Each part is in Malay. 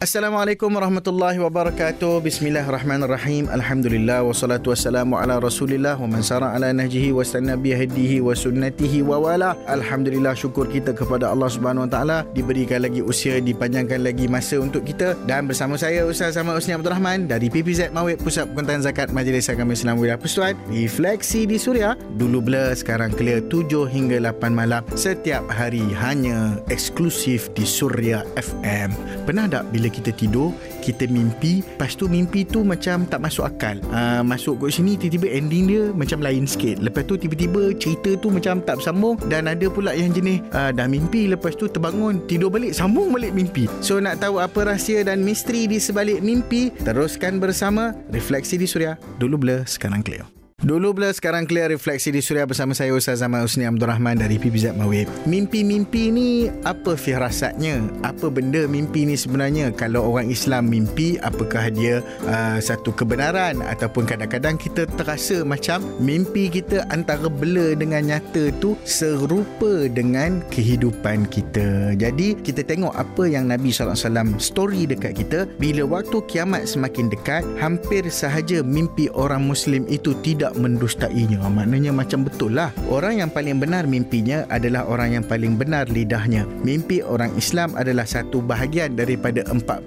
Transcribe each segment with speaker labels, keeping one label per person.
Speaker 1: Assalamualaikum warahmatullahi wabarakatuh. Bismillahirrahmanirrahim. Alhamdulillah wassalatu wassalamu ala Rasulillah wa man sara ala nahjihi wa sanna bi hadihi wa sunnatihi wa wala. Alhamdulillah syukur kita kepada Allah Subhanahu wa taala diberikan lagi usia, dipanjangkan lagi masa untuk kita dan bersama saya Ustaz Sama Usni Abdul Rahman dari PPZ Mawib Pusat Perkuntahan Zakat Majlis Agama Islam Wilayah Persatuan. Refleksi di Suria dulu blur sekarang clear 7 hingga 8 malam setiap hari hanya eksklusif di Suria FM. Pernah tak bila kita tidur kita mimpi. Lepas tu mimpi tu macam tak masuk akal. Uh, masuk kat sini tiba-tiba ending dia macam lain sikit. Lepas tu tiba-tiba cerita tu macam tak bersambung. Dan ada pula yang jenis uh, dah mimpi lepas tu terbangun tidur balik sambung balik mimpi. So nak tahu apa rahsia dan misteri di sebalik mimpi teruskan bersama refleksi di suria. Dulu blur sekarang clear Dulu bila sekarang clear refleksi di Suria bersama saya Ustaz Zaman Usni Abdul Rahman dari PPZ Mawib. Mimpi-mimpi ni apa firasatnya? Apa benda mimpi ni sebenarnya? Kalau orang Islam mimpi, apakah dia uh, satu kebenaran ataupun kadang-kadang kita terasa macam mimpi kita antara bela dengan nyata tu serupa dengan kehidupan kita. Jadi kita tengok apa yang Nabi SAW story dekat kita bila waktu kiamat semakin dekat, hampir sahaja mimpi orang Muslim itu tidak tidak mendustainya. Maknanya macam betul lah. Orang yang paling benar mimpinya adalah orang yang paling benar lidahnya. Mimpi orang Islam adalah satu bahagian daripada 45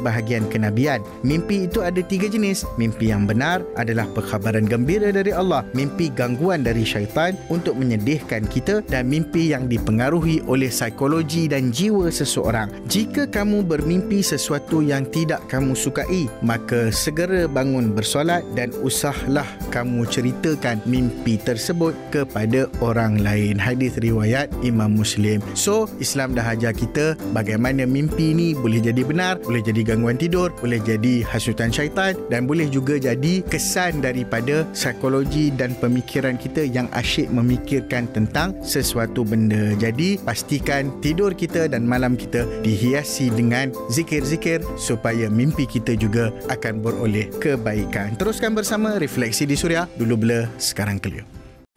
Speaker 1: bahagian kenabian. Mimpi itu ada tiga jenis. Mimpi yang benar adalah perkhabaran gembira dari Allah mimpi gangguan dari syaitan untuk menyedihkan kita dan mimpi yang dipengaruhi oleh psikologi dan jiwa seseorang. Jika kamu bermimpi sesuatu yang tidak kamu sukai maka segera bangun bersolat dan usahlah kamu kamu ceritakan mimpi tersebut kepada orang lain. Hadis riwayat Imam Muslim. So, Islam dah ajar kita bagaimana mimpi ni boleh jadi benar, boleh jadi gangguan tidur, boleh jadi hasutan syaitan dan boleh juga jadi kesan daripada psikologi dan pemikiran kita yang asyik memikirkan tentang sesuatu benda. Jadi, pastikan tidur kita dan malam kita dihiasi dengan zikir-zikir supaya mimpi kita juga akan beroleh kebaikan. Teruskan bersama Refleksi di Suria dulu blur sekarang clear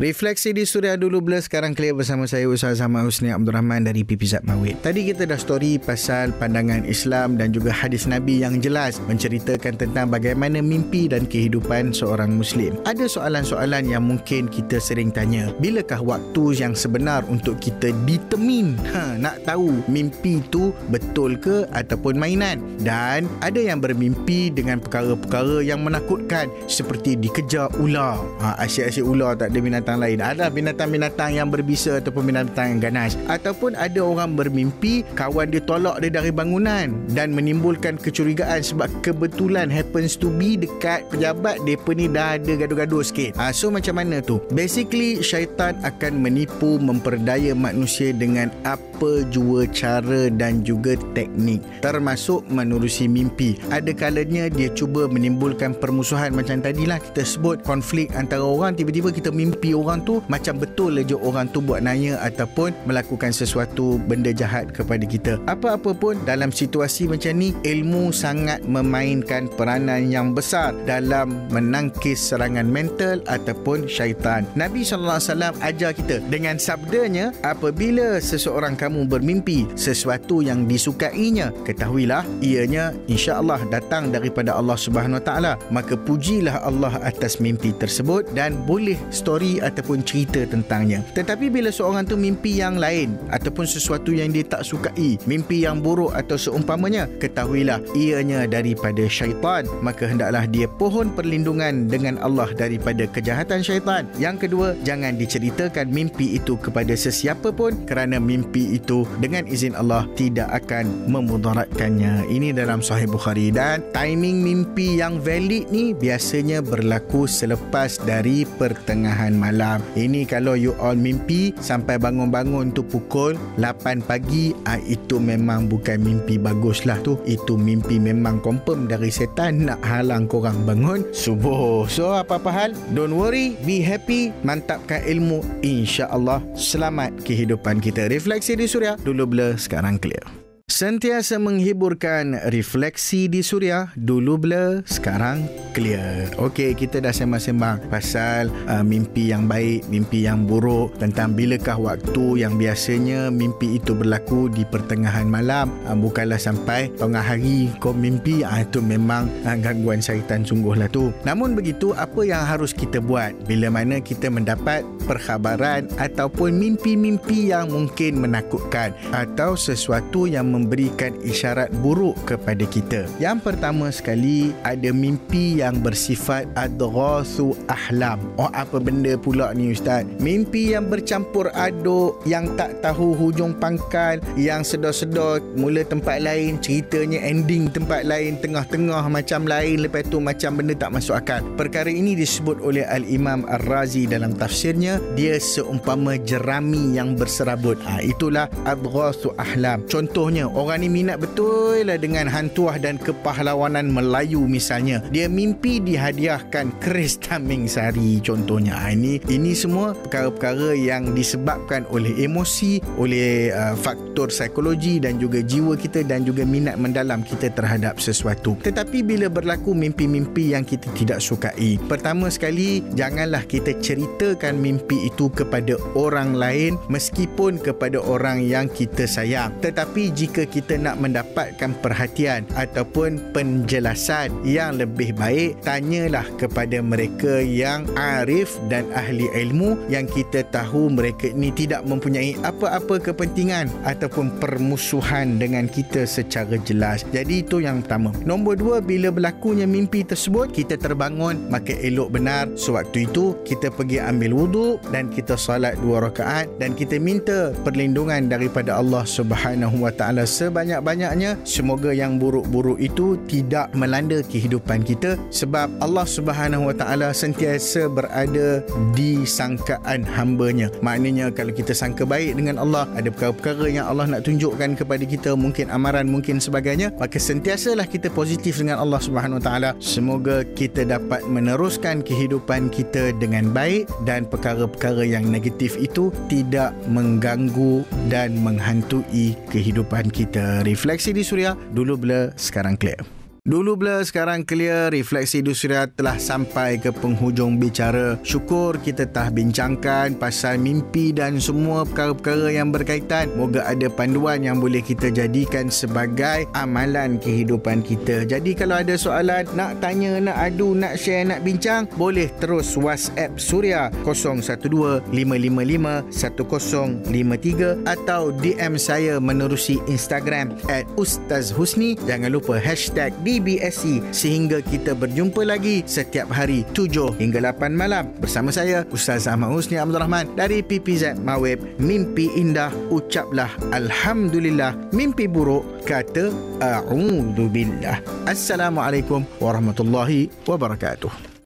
Speaker 1: Refleksi di Suria dulu bila sekarang clear bersama saya Ustaz Zaman Husni Abdul Rahman dari PPZ Mawid. Tadi kita dah story pasal pandangan Islam dan juga hadis Nabi yang jelas menceritakan tentang bagaimana mimpi dan kehidupan seorang Muslim. Ada soalan-soalan yang mungkin kita sering tanya. Bilakah waktu yang sebenar untuk kita ditemin? Ha, nak tahu mimpi itu betul ke ataupun mainan? Dan ada yang bermimpi dengan perkara-perkara yang menakutkan seperti dikejar ular. Ha, asyik-asyik ular tak ada binatang binatang lain. Ada binatang-binatang yang berbisa ataupun binatang yang ganas. Ataupun ada orang bermimpi kawan dia tolak dia dari bangunan dan menimbulkan kecurigaan sebab kebetulan happens to be dekat pejabat depa ni dah ada gaduh-gaduh sikit. Ha, so macam mana tu? Basically syaitan akan menipu memperdaya manusia dengan apa jua cara dan juga teknik termasuk menerusi mimpi. Ada kalanya dia cuba menimbulkan permusuhan macam tadilah kita sebut konflik antara orang tiba-tiba kita mimpi orang tu macam betul je orang tu buat naya ataupun melakukan sesuatu benda jahat kepada kita. Apa-apa pun dalam situasi macam ni ilmu sangat memainkan peranan yang besar dalam menangkis serangan mental ataupun syaitan. Nabi SAW ajar kita dengan sabdanya apabila seseorang kamu bermimpi sesuatu yang disukainya ketahuilah ianya insya-Allah datang daripada Allah Subhanahu Taala maka pujilah Allah atas mimpi tersebut dan boleh story ataupun cerita tentangnya. Tetapi bila seorang tu mimpi yang lain ataupun sesuatu yang dia tak sukai, mimpi yang buruk atau seumpamanya, ketahuilah ianya daripada syaitan, maka hendaklah dia pohon perlindungan dengan Allah daripada kejahatan syaitan. Yang kedua, jangan diceritakan mimpi itu kepada sesiapa pun kerana mimpi itu dengan izin Allah tidak akan memudaratkannya. Ini dalam Sahih Bukhari dan timing mimpi yang valid ni biasanya berlaku selepas dari pertengahan malam malam. Ini kalau you all mimpi sampai bangun-bangun tu pukul 8 pagi, ah, itu memang bukan mimpi bagus lah tu. Itu mimpi memang confirm dari setan nak halang korang bangun subuh. So apa-apa hal, don't worry, be happy, mantapkan ilmu. InsyaAllah selamat kehidupan kita. Refleksi di Suria, dulu blur, sekarang clear. Sentiasa menghiburkan refleksi di suria. Dulu blur, sekarang clear. Okey, kita dah sembang-sembang pasal uh, mimpi yang baik, mimpi yang buruk. Tentang bilakah waktu yang biasanya mimpi itu berlaku di pertengahan malam. Uh, bukanlah sampai tengah hari kau mimpi. Uh, itu memang uh, gangguan syaitan sungguhlah tu. Namun begitu, apa yang harus kita buat bila mana kita mendapat perkhabaran ataupun mimpi-mimpi yang mungkin menakutkan atau sesuatu yang memberikan isyarat buruk kepada kita. Yang pertama sekali ada mimpi yang bersifat adghasu ahlam. Oh apa benda pula ni ustaz? Mimpi yang bercampur aduk, yang tak tahu hujung pangkal, yang sedar-sedar mula tempat lain, ceritanya ending tempat lain, tengah-tengah macam lain, lepas tu macam benda tak masuk akal. Perkara ini disebut oleh Al-Imam Ar-Razi dalam tafsirnya, dia seumpama jerami yang berserabut. Ha, itulah adghasu ahlam. Contohnya, orang ni minat betul lah dengan hantuah dan kepahlawanan Melayu misalnya. Dia mimpi dihadiahkan keris taming sari contohnya. Ha, ini ini semua perkara-perkara yang disebabkan oleh emosi, oleh uh, faktor psikologi dan juga jiwa kita dan juga minat mendalam kita terhadap sesuatu. Tetapi bila berlaku mimpi-mimpi yang kita tidak sukai, pertama sekali janganlah kita ceritakan mimpi itu kepada orang lain meskipun kepada orang yang kita sayang. Tetapi jika kita nak mendapatkan perhatian ataupun penjelasan yang lebih baik, tanyalah kepada mereka yang arif dan ahli ilmu yang kita tahu mereka ini tidak mempunyai apa-apa kepentingan ataupun permusuhan dengan kita secara jelas. Jadi itu yang pertama. Nombor dua, bila berlakunya mimpi tersebut, kita terbangun, maka elok benar sewaktu itu kita pergi ambil wuduk dan kita salat dua rakaat dan kita minta perlindungan daripada Allah Subhanahu Wa Taala sebanyak-banyaknya. Semoga yang buruk-buruk itu tidak melanda kehidupan kita. Sebab Allah Subhanahu Wa Taala sentiasa berada di sangkaan hamba-Nya. Maknanya kalau kita sangka baik dengan Allah ada perkara-perkara yang Allah nak tunjukkan kepada kita mungkin amaran mungkin sebagainya maka sentiasalah kita positif dengan Allah Subhanahu Wa Taala. Semoga kita dapat meneruskan kehidupan kita dengan baik dan perkara-perkara yang negatif itu tidak mengganggu dan menghantui kehidupan kita. Refleksi di Suria, dulu blur, sekarang clear. Dulu blur, sekarang clear. Refleksi Dusria telah sampai ke penghujung bicara. Syukur kita telah bincangkan pasal mimpi dan semua perkara-perkara yang berkaitan. Moga ada panduan yang boleh kita jadikan sebagai amalan kehidupan kita. Jadi kalau ada soalan, nak tanya, nak adu, nak share, nak bincang, boleh terus WhatsApp Suria 012-555-1053 atau DM saya menerusi Instagram at Ustaz Husni. Jangan lupa hashtag di DBSC sehingga kita berjumpa lagi setiap hari 7 hingga 8 malam. Bersama saya Ustaz Ahmad Husni Abdul Rahman dari PPZ Mawib. Mimpi Indah ucaplah Alhamdulillah. Mimpi buruk kata A'udzubillah. Assalamualaikum warahmatullahi wabarakatuh